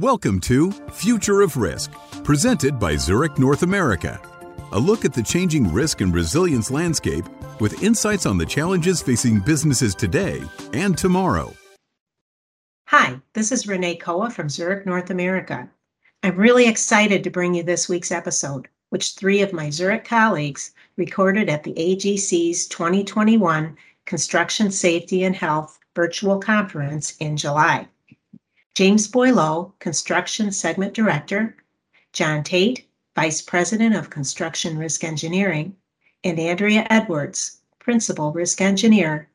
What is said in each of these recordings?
Welcome to Future of Risk, presented by Zurich North America. A look at the changing risk and resilience landscape with insights on the challenges facing businesses today and tomorrow. Hi, this is Renee Koa from Zurich North America. I'm really excited to bring you this week's episode, which three of my Zurich colleagues recorded at the AGC's 2021 Construction Safety and Health virtual conference in July. James Boileau, Construction Segment Director, John Tate, Vice President of Construction Risk Engineering, and Andrea Edwards, Principal Risk Engineer,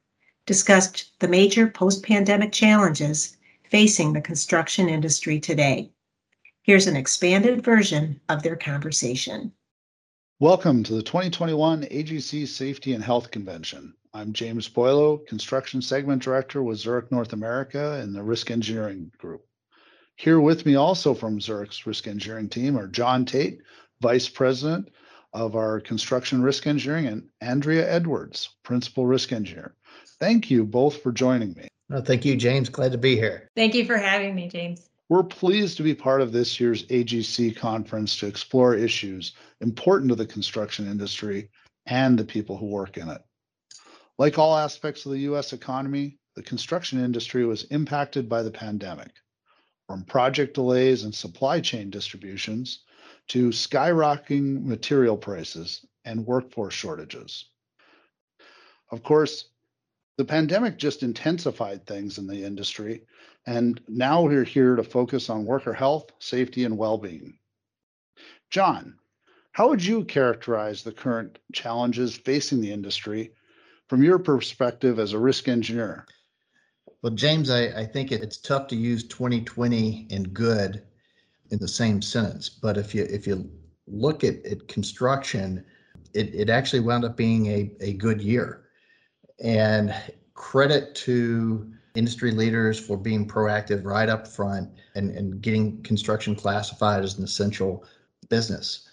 discussed the major post pandemic challenges facing the construction industry today. Here's an expanded version of their conversation. Welcome to the 2021 AGC Safety and Health Convention. I'm James Boileau, Construction Segment Director with Zurich North America and the Risk Engineering Group. Here with me also from Zurich's Risk Engineering team are John Tate, Vice President of our Construction Risk Engineering, and Andrea Edwards, Principal Risk Engineer. Thank you both for joining me. Well, thank you, James. Glad to be here. Thank you for having me, James. We're pleased to be part of this year's AGC conference to explore issues important to the construction industry and the people who work in it. Like all aspects of the US economy, the construction industry was impacted by the pandemic, from project delays and supply chain distributions to skyrocketing material prices and workforce shortages. Of course, the pandemic just intensified things in the industry, and now we're here to focus on worker health, safety, and well being. John, how would you characterize the current challenges facing the industry from your perspective as a risk engineer? Well, James, I, I think it's tough to use 2020 and good in the same sentence. But if you if you look at, at construction, it, it actually wound up being a, a good year. And credit to industry leaders for being proactive right up front and, and getting construction classified as an essential business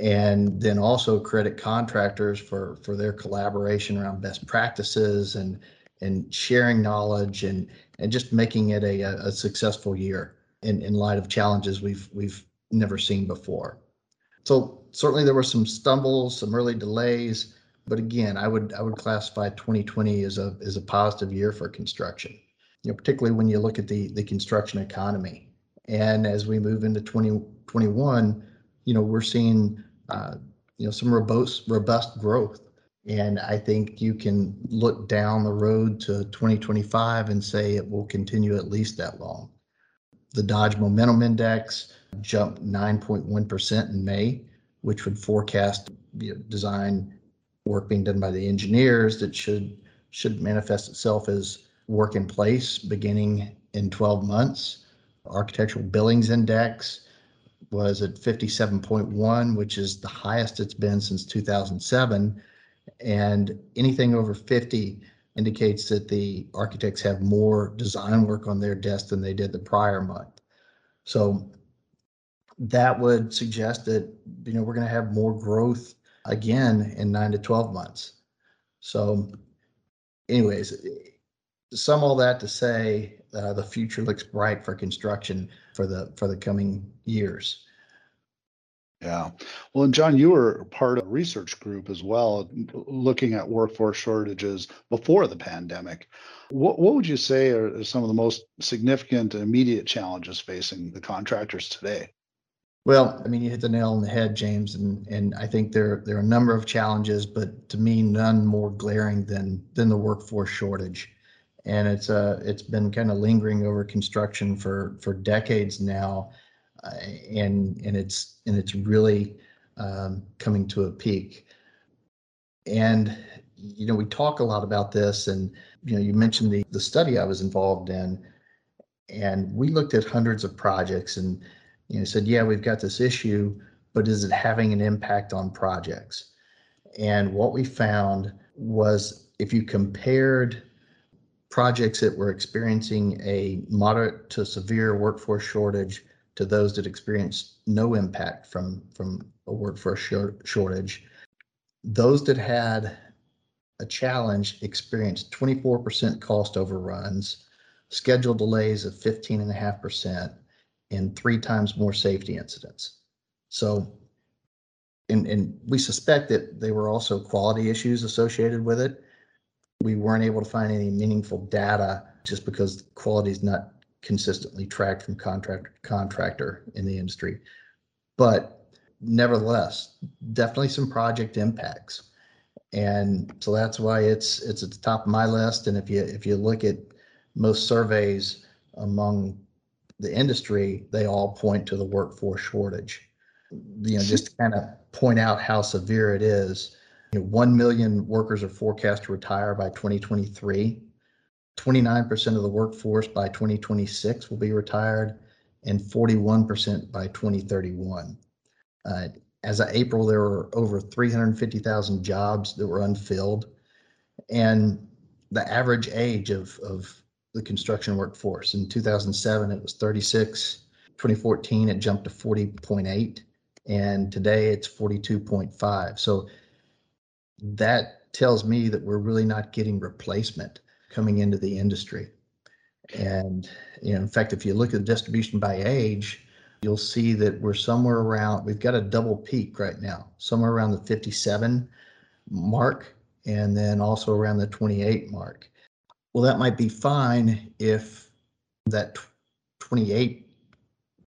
and then also credit contractors for for their collaboration around best practices and and sharing knowledge and and just making it a, a successful year in, in light of challenges we've we've never seen before. So certainly there were some stumbles, some early delays, but again, I would I would classify 2020 as a as a positive year for construction. You know, particularly when you look at the the construction economy. And as we move into 2021, you know, we're seeing uh, you know some robust robust growth and i think you can look down the road to 2025 and say it will continue at least that long the dodge momentum index jumped 9.1% in may which would forecast you know, design work being done by the engineers that should should manifest itself as work in place beginning in 12 months architectural billings index was at 57.1, which is the highest it's been since 2007. And anything over 50 indicates that the architects have more design work on their desk than they did the prior month. So that would suggest that you know we're going to have more growth again in 9 to 12 months. So anyways, sum all that to say uh, the future looks bright for construction for the for the coming years. Yeah. Well, and John, you were part of a research group as well, looking at workforce shortages before the pandemic. What, what would you say are some of the most significant immediate challenges facing the contractors today? Well, I mean, you hit the nail on the head, James, and and I think there there are a number of challenges, but to me, none more glaring than than the workforce shortage and it's uh it's been kind of lingering over construction for for decades now, uh, and and it's and it's really um, coming to a peak. And you know we talk a lot about this, and you know you mentioned the the study I was involved in, and we looked at hundreds of projects and you know said yeah we've got this issue, but is it having an impact on projects? And what we found was if you compared projects that were experiencing a moderate to severe workforce shortage to those that experienced no impact from from a workforce shortage. Those that had a challenge experienced 24% cost overruns, schedule delays of 15.5%, and three times more safety incidents. So, and, and we suspect that there were also quality issues associated with it. We weren't able to find any meaningful data just because quality is not consistently tracked from contractor to contractor in the industry. But nevertheless, definitely some project impacts. And so that's why it's it's at the top of my list. And if you if you look at most surveys among the industry, they all point to the workforce shortage. You know, just to kind of point out how severe it is. You know, 1 million workers are forecast to retire by 2023. 29% of the workforce by 2026 will be retired and 41% by 2031. Uh, as of April, there were over 350,000 jobs that were unfilled. And the average age of, of the construction workforce in 2007, it was 36. 2014, it jumped to 40.8. And today it's 42.5. So that tells me that we're really not getting replacement coming into the industry. And you know, in fact, if you look at the distribution by age, you'll see that we're somewhere around, we've got a double peak right now, somewhere around the 57 mark, and then also around the 28 mark. Well, that might be fine if that 28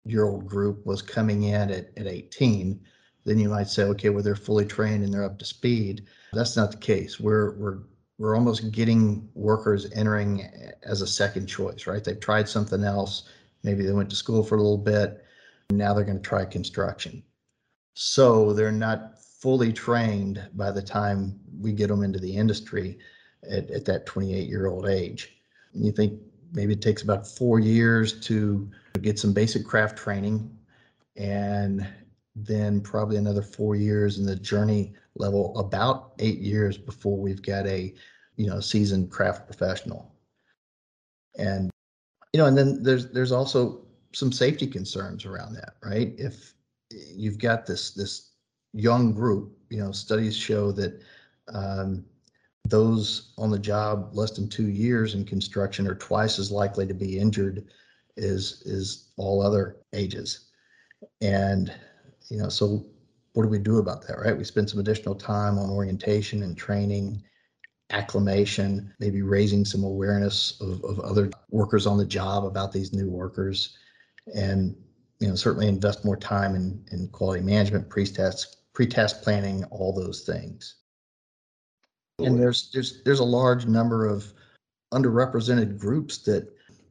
year old group was coming in at, at 18. Then you might say, okay, well, they're fully trained and they're up to speed. That's not the case. We're, we're we're almost getting workers entering as a second choice, right? They've tried something else. Maybe they went to school for a little bit. now they're going to try construction. So they're not fully trained by the time we get them into the industry at, at that 28 year old age. You think maybe it takes about four years to get some basic craft training and then probably another four years in the journey level, about eight years before we've got a, you know, seasoned craft professional. And, you know, and then there's there's also some safety concerns around that, right? If you've got this this young group, you know, studies show that um, those on the job less than two years in construction are twice as likely to be injured as is all other ages. And you know, so what do we do about that, right? We spend some additional time on orientation and training, acclimation, maybe raising some awareness of, of other workers on the job about these new workers, and you know, certainly invest more time in, in quality management, pre-task, pre-task planning, all those things. And there's there's there's a large number of underrepresented groups that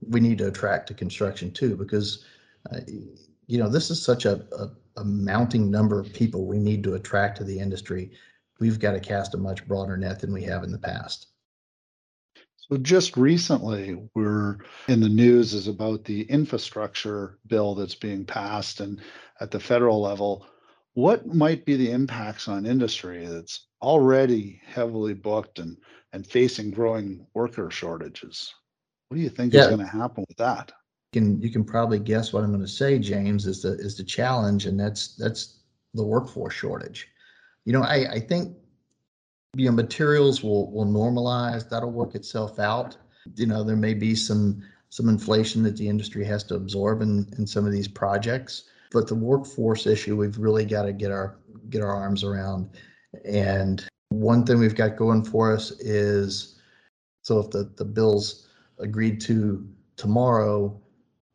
we need to attract to construction too, because uh, you know this is such a, a a mounting number of people we need to attract to the industry, we've got to cast a much broader net than we have in the past. So just recently, we're in the news is about the infrastructure bill that's being passed and at the federal level. What might be the impacts on industry that's already heavily booked and, and facing growing worker shortages? What do you think yeah. is going to happen with that? You can you can probably guess what I'm going to say, James, is the is the challenge, and that's that's the workforce shortage. You know, I I think you know materials will will normalize. That'll work itself out. You know, there may be some some inflation that the industry has to absorb in in some of these projects, but the workforce issue we've really got to get our get our arms around. And one thing we've got going for us is so if the the bills agreed to tomorrow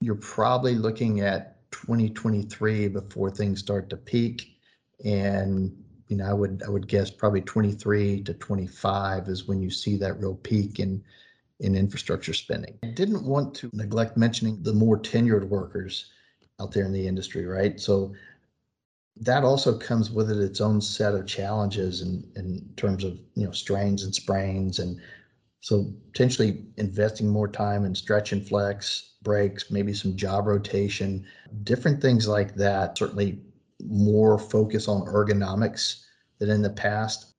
you're probably looking at 2023 before things start to peak. And, you know, I would, I would guess probably 23 to 25 is when you see that real peak in, in infrastructure spending. I didn't want to neglect mentioning the more tenured workers out there in the industry, right? So that also comes with it its own set of challenges in, in terms of, you know, strains and sprains and so potentially investing more time in stretch and flex, breaks, maybe some job rotation, different things like that. Certainly more focus on ergonomics than in the past.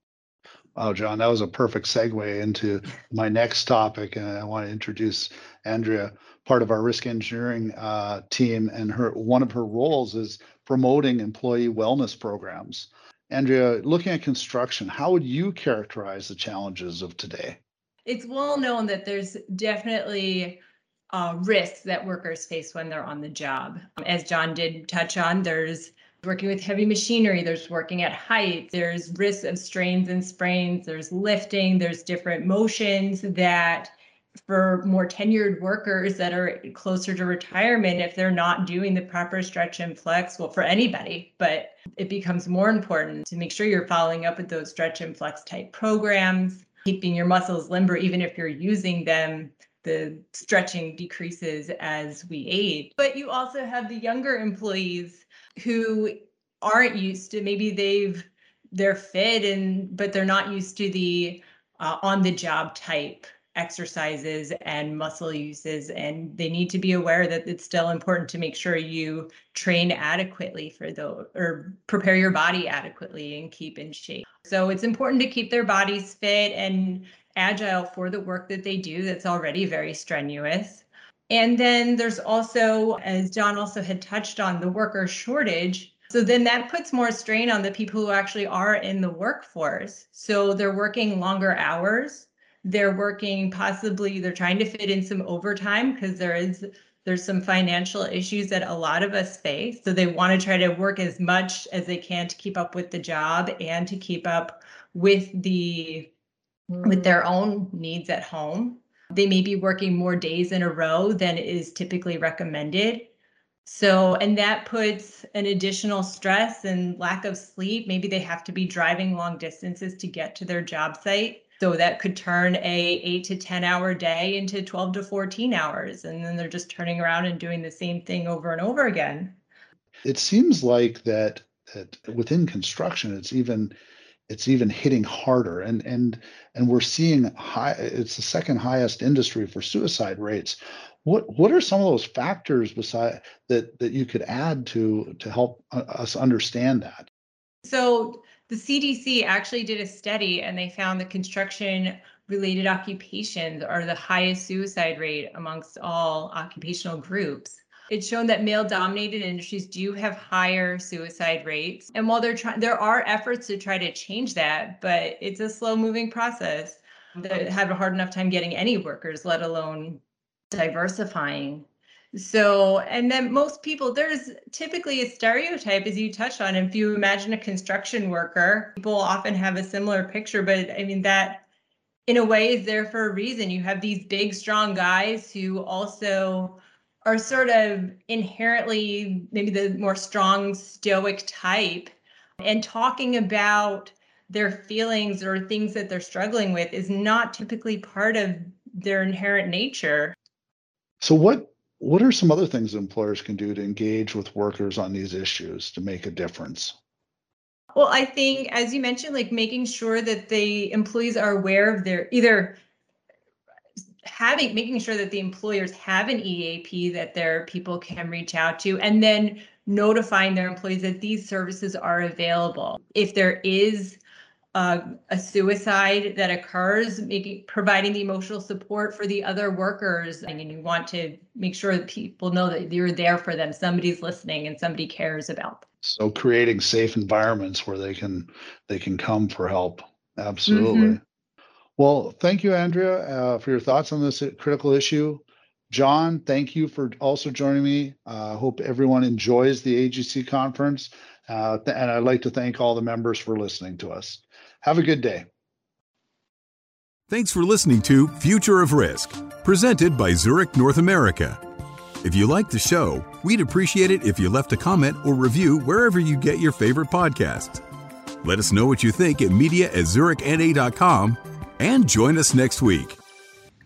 Wow, John, that was a perfect segue into my next topic. And I want to introduce Andrea, part of our risk engineering uh, team, and her one of her roles is promoting employee wellness programs. Andrea, looking at construction, how would you characterize the challenges of today? It's well known that there's definitely uh, risks that workers face when they're on the job. As John did touch on, there's working with heavy machinery, there's working at height, there's risks of strains and sprains, there's lifting, there's different motions that for more tenured workers that are closer to retirement, if they're not doing the proper stretch and flex, well, for anybody, but it becomes more important to make sure you're following up with those stretch and flex type programs, keeping your muscles limber, even if you're using them. The stretching decreases as we age. But you also have the younger employees who aren't used to maybe they've they're fit and but they're not used to the uh, on the job type exercises and muscle uses and they need to be aware that it's still important to make sure you train adequately for the or prepare your body adequately and keep in shape. So it's important to keep their bodies fit and agile for the work that they do that's already very strenuous. And then there's also as john also had touched on the worker shortage. So then that puts more strain on the people who actually are in the workforce. So they're working longer hours they're working possibly they're trying to fit in some overtime because there is there's some financial issues that a lot of us face. So they want to try to work as much as they can to keep up with the job and to keep up with the with mm-hmm. their own needs at home. They may be working more days in a row than is typically recommended. So and that puts an additional stress and lack of sleep. Maybe they have to be driving long distances to get to their job site so that could turn a 8 to 10 hour day into 12 to 14 hours and then they're just turning around and doing the same thing over and over again. It seems like that that within construction it's even it's even hitting harder and and and we're seeing high it's the second highest industry for suicide rates what what are some of those factors beside that that you could add to to help uh, us understand that so the CDC actually did a study and they found that construction related occupations are the highest suicide rate amongst all occupational groups. It's shown that male dominated industries do have higher suicide rates. And while they're trying, there are efforts to try to change that, but it's a slow moving process that have a hard enough time getting any workers, let alone diversifying. So, and then most people, there's typically a stereotype, as you touched on. If you imagine a construction worker, people often have a similar picture, but I mean, that in a way is there for a reason. You have these big, strong guys who also are sort of inherently maybe the more strong, stoic type. And talking about their feelings or things that they're struggling with is not typically part of their inherent nature. So, what what are some other things employers can do to engage with workers on these issues to make a difference? Well, I think, as you mentioned, like making sure that the employees are aware of their either having making sure that the employers have an EAP that their people can reach out to, and then notifying their employees that these services are available. If there is uh, a suicide that occurs, making providing the emotional support for the other workers, and you want to make sure that people know that you're there for them. Somebody's listening and somebody cares about them. So creating safe environments where they can they can come for help. Absolutely. Mm-hmm. Well, thank you, Andrea, uh, for your thoughts on this critical issue. John, thank you for also joining me. I uh, hope everyone enjoys the AGC conference. Uh, th- and I'd like to thank all the members for listening to us. Have a good day. Thanks for listening to Future of Risk, presented by Zurich North America. If you like the show, we'd appreciate it if you left a comment or review wherever you get your favorite podcasts. Let us know what you think at media at zurichna.com and join us next week.